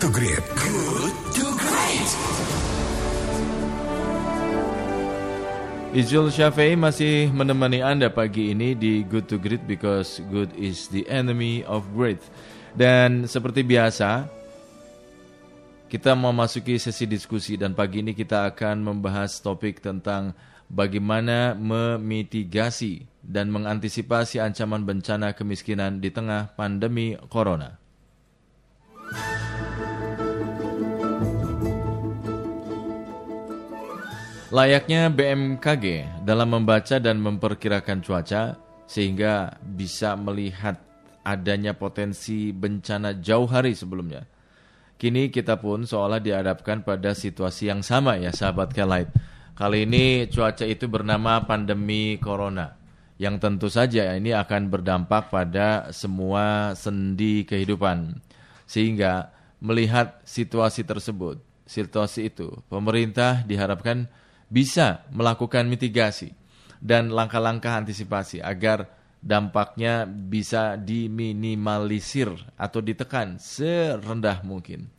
to Great. Good to Great. Ijul Syafi'i masih menemani Anda pagi ini di Good to Great because good is the enemy of great. Dan seperti biasa, kita memasuki sesi diskusi dan pagi ini kita akan membahas topik tentang bagaimana memitigasi dan mengantisipasi ancaman bencana kemiskinan di tengah pandemi corona. Layaknya BMKG dalam membaca dan memperkirakan cuaca sehingga bisa melihat adanya potensi bencana jauh hari sebelumnya. Kini kita pun seolah dihadapkan pada situasi yang sama ya sahabat Kelight. Kali ini cuaca itu bernama pandemi corona yang tentu saja ini akan berdampak pada semua sendi kehidupan. Sehingga melihat situasi tersebut, situasi itu, pemerintah diharapkan bisa melakukan mitigasi dan langkah-langkah antisipasi agar dampaknya bisa diminimalisir atau ditekan serendah mungkin.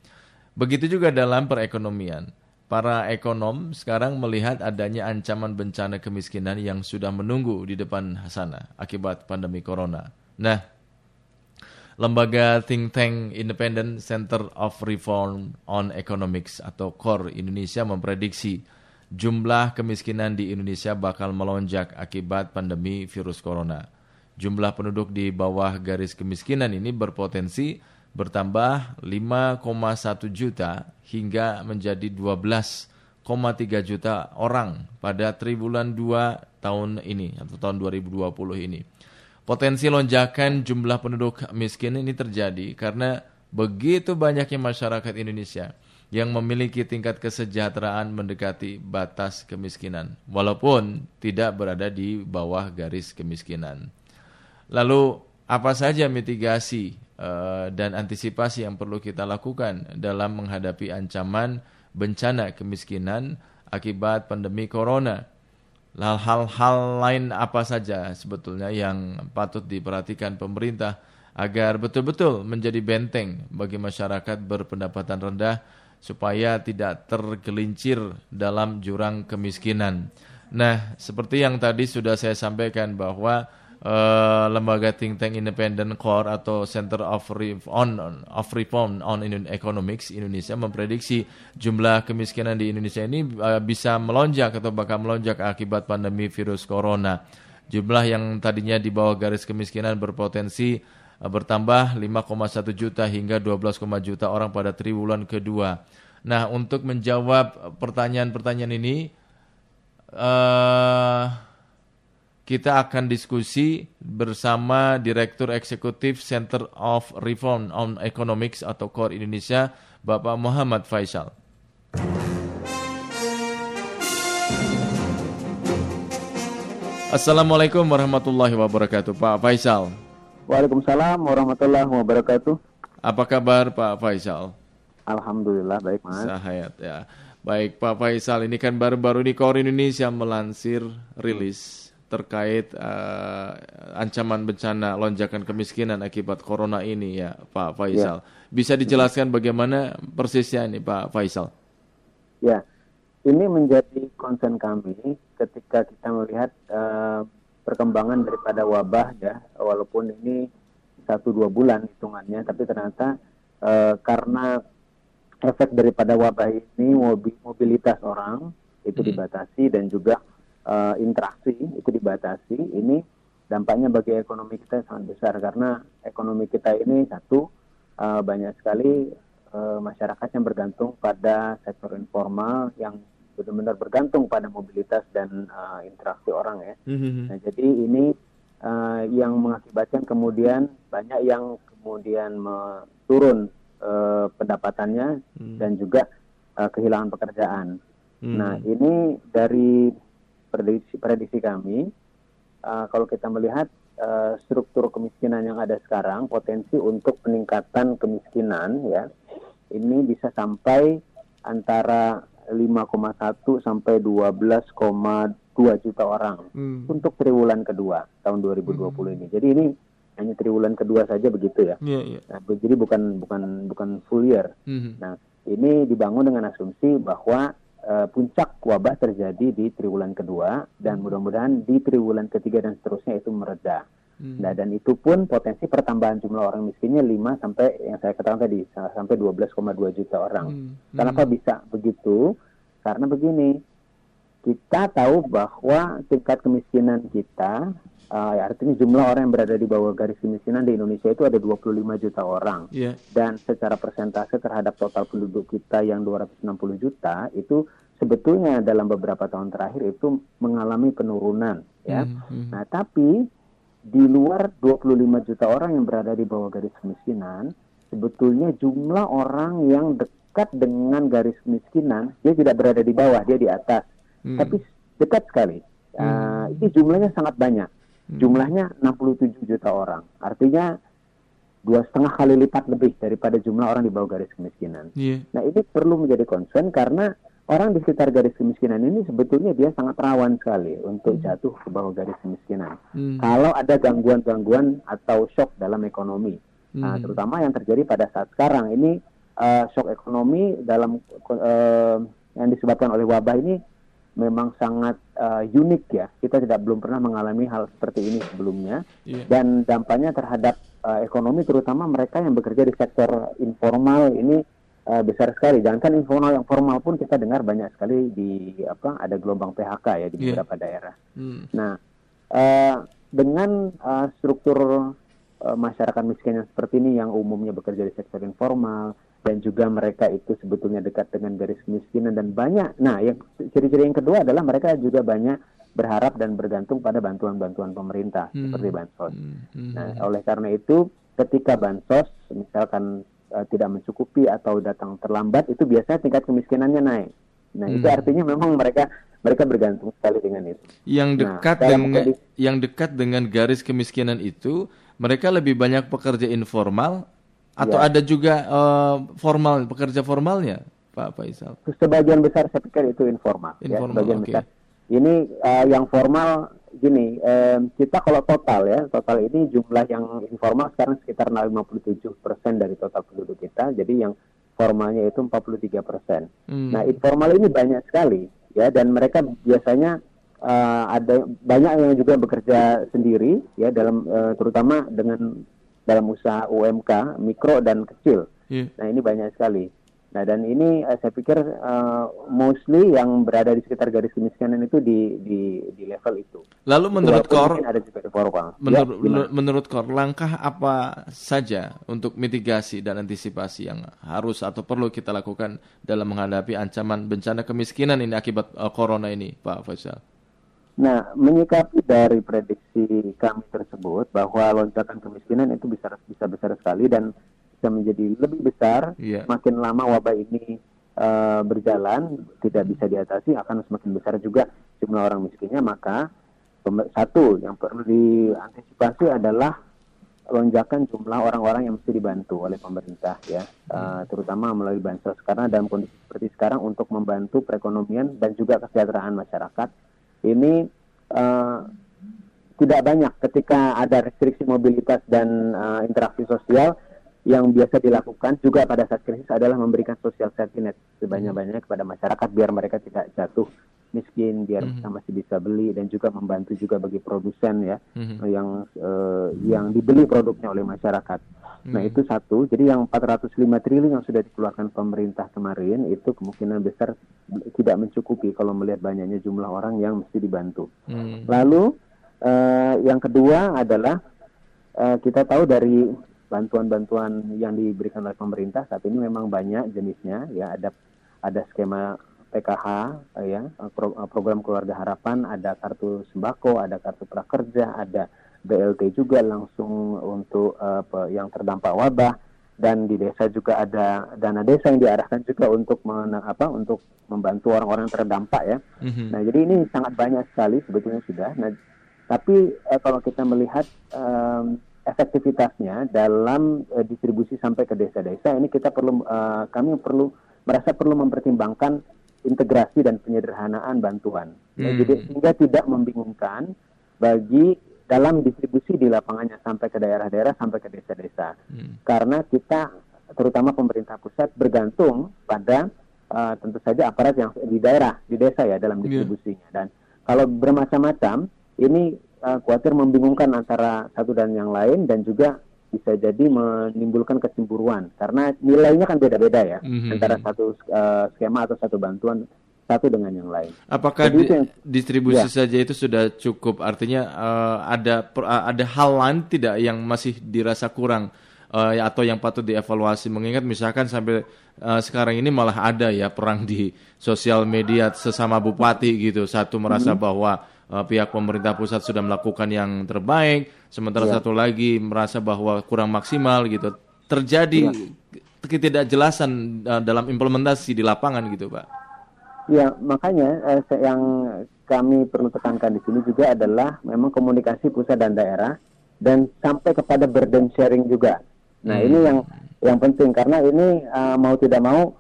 Begitu juga dalam perekonomian. Para ekonom sekarang melihat adanya ancaman bencana kemiskinan yang sudah menunggu di depan sana akibat pandemi corona. Nah, lembaga think tank Independent Center of Reform on Economics atau CORE Indonesia memprediksi jumlah kemiskinan di Indonesia bakal melonjak akibat pandemi virus corona. Jumlah penduduk di bawah garis kemiskinan ini berpotensi bertambah 5,1 juta hingga menjadi 12,3 juta orang pada triwulan 2 tahun ini atau tahun 2020 ini. Potensi lonjakan jumlah penduduk miskin ini terjadi karena begitu banyaknya masyarakat Indonesia yang memiliki tingkat kesejahteraan mendekati batas kemiskinan, walaupun tidak berada di bawah garis kemiskinan. Lalu, apa saja mitigasi uh, dan antisipasi yang perlu kita lakukan dalam menghadapi ancaman bencana kemiskinan akibat pandemi corona? Hal-hal lain apa saja sebetulnya yang patut diperhatikan pemerintah agar betul-betul menjadi benteng bagi masyarakat berpendapatan rendah supaya tidak tergelincir dalam jurang kemiskinan. Nah, seperti yang tadi sudah saya sampaikan bahwa uh, lembaga think tank independent core atau Center of Reform on, of Reform on Economics Indonesia memprediksi jumlah kemiskinan di Indonesia ini uh, bisa melonjak atau bakal melonjak akibat pandemi virus corona. Jumlah yang tadinya di bawah garis kemiskinan berpotensi bertambah 5,1 juta hingga 12, juta orang pada triwulan kedua. Nah, untuk menjawab pertanyaan-pertanyaan ini, uh, kita akan diskusi bersama Direktur Eksekutif Center of Reform on Economics atau CORE Indonesia, Bapak Muhammad Faisal. Assalamualaikum warahmatullahi wabarakatuh, Pak Faisal. Waalaikumsalam warahmatullahi wabarakatuh. Apa kabar Pak Faisal? Alhamdulillah baik Mas. Sahayat ya. Baik Pak Faisal, ini kan baru-baru ini Kor Indonesia melansir rilis terkait uh, ancaman bencana lonjakan kemiskinan akibat corona ini ya Pak Faisal. Ya. Bisa dijelaskan bagaimana persisnya ini Pak Faisal? Ya, ini menjadi concern kami ketika kita melihat uh, perkembangan daripada wabah ya walaupun ini satu dua bulan hitungannya tapi ternyata e, karena efek daripada wabah ini mobilitas orang itu hmm. dibatasi dan juga e, interaksi itu dibatasi ini dampaknya bagi ekonomi kita sangat besar karena ekonomi kita ini satu e, banyak sekali e, masyarakat yang bergantung pada sektor informal yang benar-benar bergantung pada mobilitas dan uh, interaksi orang ya. Mm-hmm. Nah, jadi ini uh, yang mengakibatkan kemudian banyak yang kemudian turun uh, pendapatannya mm. dan juga uh, kehilangan pekerjaan. Mm. Nah, ini dari prediksi prediksi kami uh, kalau kita melihat uh, struktur kemiskinan yang ada sekarang potensi untuk peningkatan kemiskinan ya ini bisa sampai antara 5,1 sampai 12,2 juta orang hmm. untuk triwulan kedua tahun 2020 hmm. ini. Jadi ini hanya triwulan kedua saja begitu ya. Iya, iya. Nah, jadi bukan bukan bukan full year. Mhm. Nah, ini dibangun dengan asumsi bahwa eh, puncak wabah terjadi di triwulan kedua dan mudah-mudahan di triwulan ketiga dan seterusnya itu mereda. Mhm. Nah, dan itu pun potensi pertambahan jumlah orang miskinnya 5 sampai yang saya katakan tadi sa- sampai 12,2 juta orang. Hmm. Kenapa bisa begitu? Karena begini, kita tahu bahwa tingkat kemiskinan kita, eh, artinya jumlah orang yang berada di bawah garis kemiskinan di Indonesia itu ada 25 juta orang. Iya. Dan secara persentase terhadap total penduduk kita yang 260 juta itu sebetulnya dalam beberapa tahun terakhir itu mengalami penurunan ya. Mhm. Nah, tapi di luar 25 juta orang yang berada di bawah garis kemiskinan, sebetulnya jumlah orang yang dekat dengan garis kemiskinan, dia tidak berada di bawah, dia di atas, Hmm. tapi dekat sekali. Uh, ini jumlahnya sangat banyak. Jumlahnya 67 juta orang. Artinya dua setengah kali lipat lebih daripada jumlah orang di bawah garis kemiskinan. Iya. Nah ini perlu menjadi concern karena orang di sekitar garis kemiskinan ini sebetulnya dia sangat rawan sekali untuk jatuh ke bawah garis kemiskinan. Hmm. Kalau ada gangguan-gangguan atau shock dalam ekonomi, Nah, Hmm. terutama yang terjadi pada saat sekarang ini eh, shock ekonomi dalam eh, yang disebabkan oleh wabah ini memang sangat eh, unik ya. Kita tidak belum pernah mengalami hal seperti ini sebelumnya Iya. dan dampaknya terhadap eh, ekonomi terutama mereka yang bekerja di sektor informal ini eh, besar sekali. Jangankan informal yang formal pun kita dengar banyak sekali di apa ada gelombang PHK ya di Iya. beberapa daerah. Hmm. Nah, eh, dengan eh, struktur eh, masyarakat miskin yang seperti ini yang umumnya bekerja di sektor informal dan juga mereka itu sebetulnya dekat dengan garis kemiskinan dan banyak. Nah, yang ciri-ciri yang kedua adalah mereka juga banyak berharap dan bergantung pada bantuan-bantuan pemerintah Hmm. seperti bansos. Hmm. Hmm. Nah, oleh karena itu ketika bansos misalkan eh, tidak mencukupi atau datang terlambat itu biasanya tingkat kemiskinannya naik. Nah, itu Hmm. artinya memang mereka mereka bergantung sekali dengan itu. yang Nah, dekat dalam dengan kondisi- yang dekat dengan garis kemiskinan itu mereka lebih banyak pekerja informal atau Ya. ada juga eh, formal pekerja formalnya Pak Faisal sebagian besar saya pikir itu informal, Informal, ya sebagian oke. besar ini eh, yang formal gini em, kita kalau total ya total ini jumlah yang informal sekarang sekitar 57% dari total penduduk kita jadi yang formalnya itu 43% Hmm. nah informal ini banyak sekali ya dan mereka biasanya eh, ada banyak yang juga bekerja sendiri ya dalam eh, terutama dengan dalam usaha UMK mikro dan kecil Iya. Nah ini banyak sekali. Nah dan ini eh, saya pikir eh, mostly yang berada di sekitar garis kemiskinan itu di di, di level itu. lalu menurut Kor ada juga di formal. Ya, menurut menur- Kor langkah apa saja untuk mitigasi dan antisipasi yang harus atau perlu kita lakukan dalam menghadapi ancaman bencana kemiskinan ini akibat eh, corona ini Pak Faisal Nah, menyikapi dari prediksi kami tersebut bahwa lonjakan kemiskinan itu bisa bisa besar sekali dan bisa menjadi lebih besar Iya. semakin lama wabah ini eh, berjalan tidak bisa diatasi akan semakin besar juga jumlah orang miskinnya. Maka satu yang perlu diantisipasi adalah lonjakan jumlah orang-orang yang mesti dibantu oleh pemerintah ya. Eh, terutama melalui bansos. Karena dalam kondisi seperti sekarang untuk membantu perekonomian dan juga kesejahteraan masyarakat ini eh, tidak banyak ketika ada restriksi mobilitas dan eh, interaksi sosial yang biasa dilakukan juga pada saat krisis adalah memberikan social safety net sebanyak-banyaknya kepada masyarakat biar mereka tidak jatuh miskin, biar Mhm. mereka masih bisa beli dan juga membantu juga bagi produsen ya Mhm. yang eh, yang dibeli produknya oleh masyarakat. Nah Mhm. itu satu. Jadi yang 405 triliun yang sudah dikeluarkan pemerintah kemarin itu kemungkinan besar tidak mencukupi kalau melihat banyaknya jumlah orang yang mesti dibantu. Hmm. Lalu eh, yang kedua adalah eh, kita tahu dari bantuan-bantuan yang diberikan oleh pemerintah saat ini memang banyak jenisnya ya ada ada skema PKH ya pro- eh, program keluarga harapan ada kartu sembako ada kartu prakerja ada BLT juga langsung untuk pe- yang terdampak wabah dan di desa juga ada dana desa yang diarahkan juga untuk mena- apa untuk membantu orang-orang terdampak ya Mhm. Nah, jadi ini sangat banyak sekali sebetulnya sudah. Nah, tapi eh, kalau kita melihat em, efektivitasnya dalam eh, distribusi sampai ke desa-desa, ini kita perlu, eh, kami perlu merasa perlu mempertimbangkan integrasi dan penyederhanaan bantuan. Ya, Hmm. jadi sehingga tidak membingungkan bagi dalam distribusi di lapangannya sampai ke daerah-daerah sampai ke desa-desa. Hmm. Karena kita terutama pemerintah pusat bergantung pada uh, tentu saja aparat yang di daerah, di desa ya dalam Iya. distribusinya. Dan kalau bermacam-macam, ini uh, khawatir membingungkan antara satu dan yang lain dan juga bisa jadi menimbulkan kecemburuan karena nilainya kan beda-beda ya Mhm. antara satu uh, skema atau satu bantuan satu dengan yang lain. Apakah di- yang- distribusi Ya. saja itu sudah cukup? Artinya eh, ada per- eh, ada hal lain tidak yang masih dirasa kurang eh, atau yang patut dievaluasi? Mengingat misalkan sampai eh, sekarang ini malah ada ya perang di sosial media sesama bupati gitu. Satu merasa bahwa eh, pihak pemerintah pusat sudah melakukan yang terbaik, sementara Ya. satu lagi merasa bahwa kurang maksimal gitu. Terjadi ketidakjelasan eh, dalam implementasi di lapangan gitu, Pak. Ya, makanya eh, yang kami perlu tekankan di sini juga adalah memang komunikasi pusat dan daerah dan sampai kepada burden sharing juga. Nah, Hmm. ini yang yang penting karena ini eh, mau tidak mau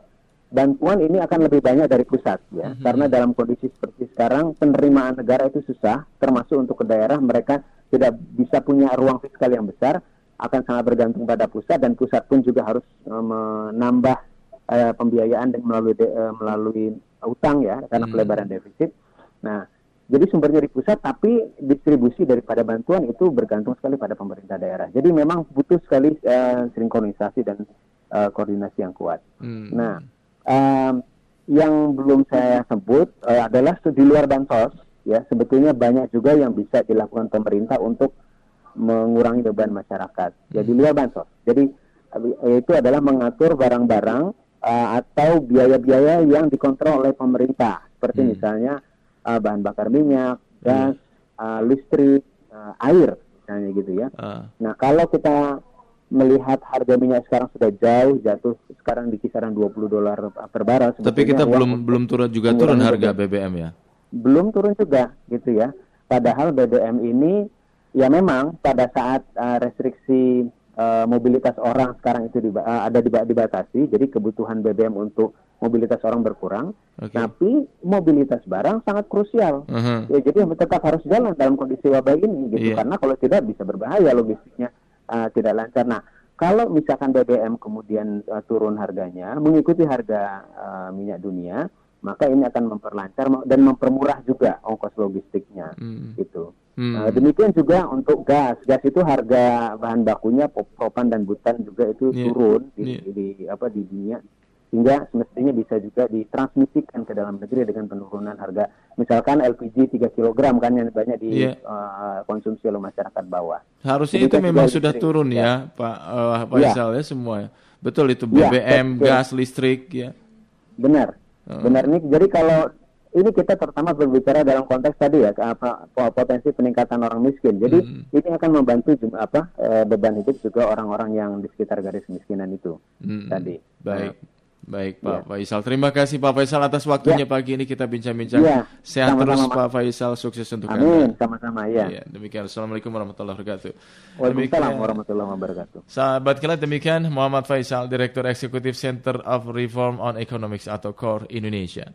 bantuan ini akan lebih banyak dari pusat ya. Karena dalam kondisi seperti sekarang penerimaan negara itu susah, termasuk untuk ke daerah mereka tidak bisa punya ruang fiskal yang besar, akan sangat bergantung pada pusat dan pusat pun juga harus eh, menambah eh, pembiayaan dan melalui de- eh, melalui utang ya karena Hmm. pelebaran defisit. Nah, jadi sumbernya di pusat tapi distribusi daripada bantuan itu bergantung sekali pada pemerintah daerah. Jadi memang butuh sekali eh, sinkronisasi dan eh, koordinasi yang kuat. Hmm. Nah, yang belum saya sebut eh, adalah di luar bansos ya sebetulnya banyak juga yang bisa dilakukan pemerintah untuk mengurangi beban masyarakat. Ya di luar bansos. Jadi eh, itu adalah mengatur barang-barang eh, atau biaya-biaya yang dikontrol oleh pemerintah seperti Hmm. misalnya eh, bahan bakar minyak, gas, eh, listrik, eh, air misalnya gitu ya. Ah. Nah, kalau kita melihat harga minyak sekarang sudah jauh jatuh sekarang di kisaran 20 dolar per barrel. Tapi kita uang belum belum turun juga turun harga. BBM ya. belum turun juga gitu ya. Padahal BBM ini ya memang pada saat uh, restriksi uh, mobilitas orang sekarang itu diba- uh, ada diba- dibatasi, jadi kebutuhan BBM untuk mobilitas orang berkurang, Oke. tapi mobilitas barang sangat krusial. Mhm. Ya, jadi tetap harus jalan dalam kondisi wabah ini gitu Iya. karena kalau tidak bisa berbahaya logistiknya uh, tidak lancar. Nah, kalau misalkan BBM kemudian uh, turun harganya mengikuti harga uh, minyak dunia, maka ini akan memperlancar dan mempermurah juga ongkos logistiknya Hmm. gitu. Hmm. Uh, demikian juga untuk gas. Gas itu harga bahan bakunya propan dan butan juga itu Iya. turun di, Iya. di apa di dunia sehingga semestinya bisa juga ditransmisikan ke dalam negeri dengan penurunan harga misalkan LPG 3 kg kan yang banyak Iya. dikonsumsi oleh masyarakat bawah. Harusnya Jadi itu memang sudah listrik, turun ya. ya, Pak eh, Pak Iya. Isal ya semua. ya. Betul itu Iya, BBM, betul. gas, listrik ya. Benar. Hmm. Benar nih. Jadi kalau ini kita terutama berbicara dalam konteks tadi ya apa po- potensi peningkatan orang miskin. Jadi Hmm. ini akan membantu apa eh, beban hidup juga orang-orang yang di sekitar garis kemiskinan itu Hmm. tadi. Baik. Nah, Baik Pak Iya. Faisal. Terima kasih Pak Faisal atas waktunya Ya. pagi ini kita bincang-bincang. Iya. Sehat Sama-sama, terus Mas. Pak Faisal, sukses untuk Amin, Anda. sama-sama ya. Iya, demikian. Assalamualaikum warahmatullahi wabarakatuh. Waalaikumsalam warahmatullahi wabarakatuh. Sahabat kalian demikian Muhammad Faisal, Direktur Eksekutif Center of Reform on Economics atau CORE Indonesia.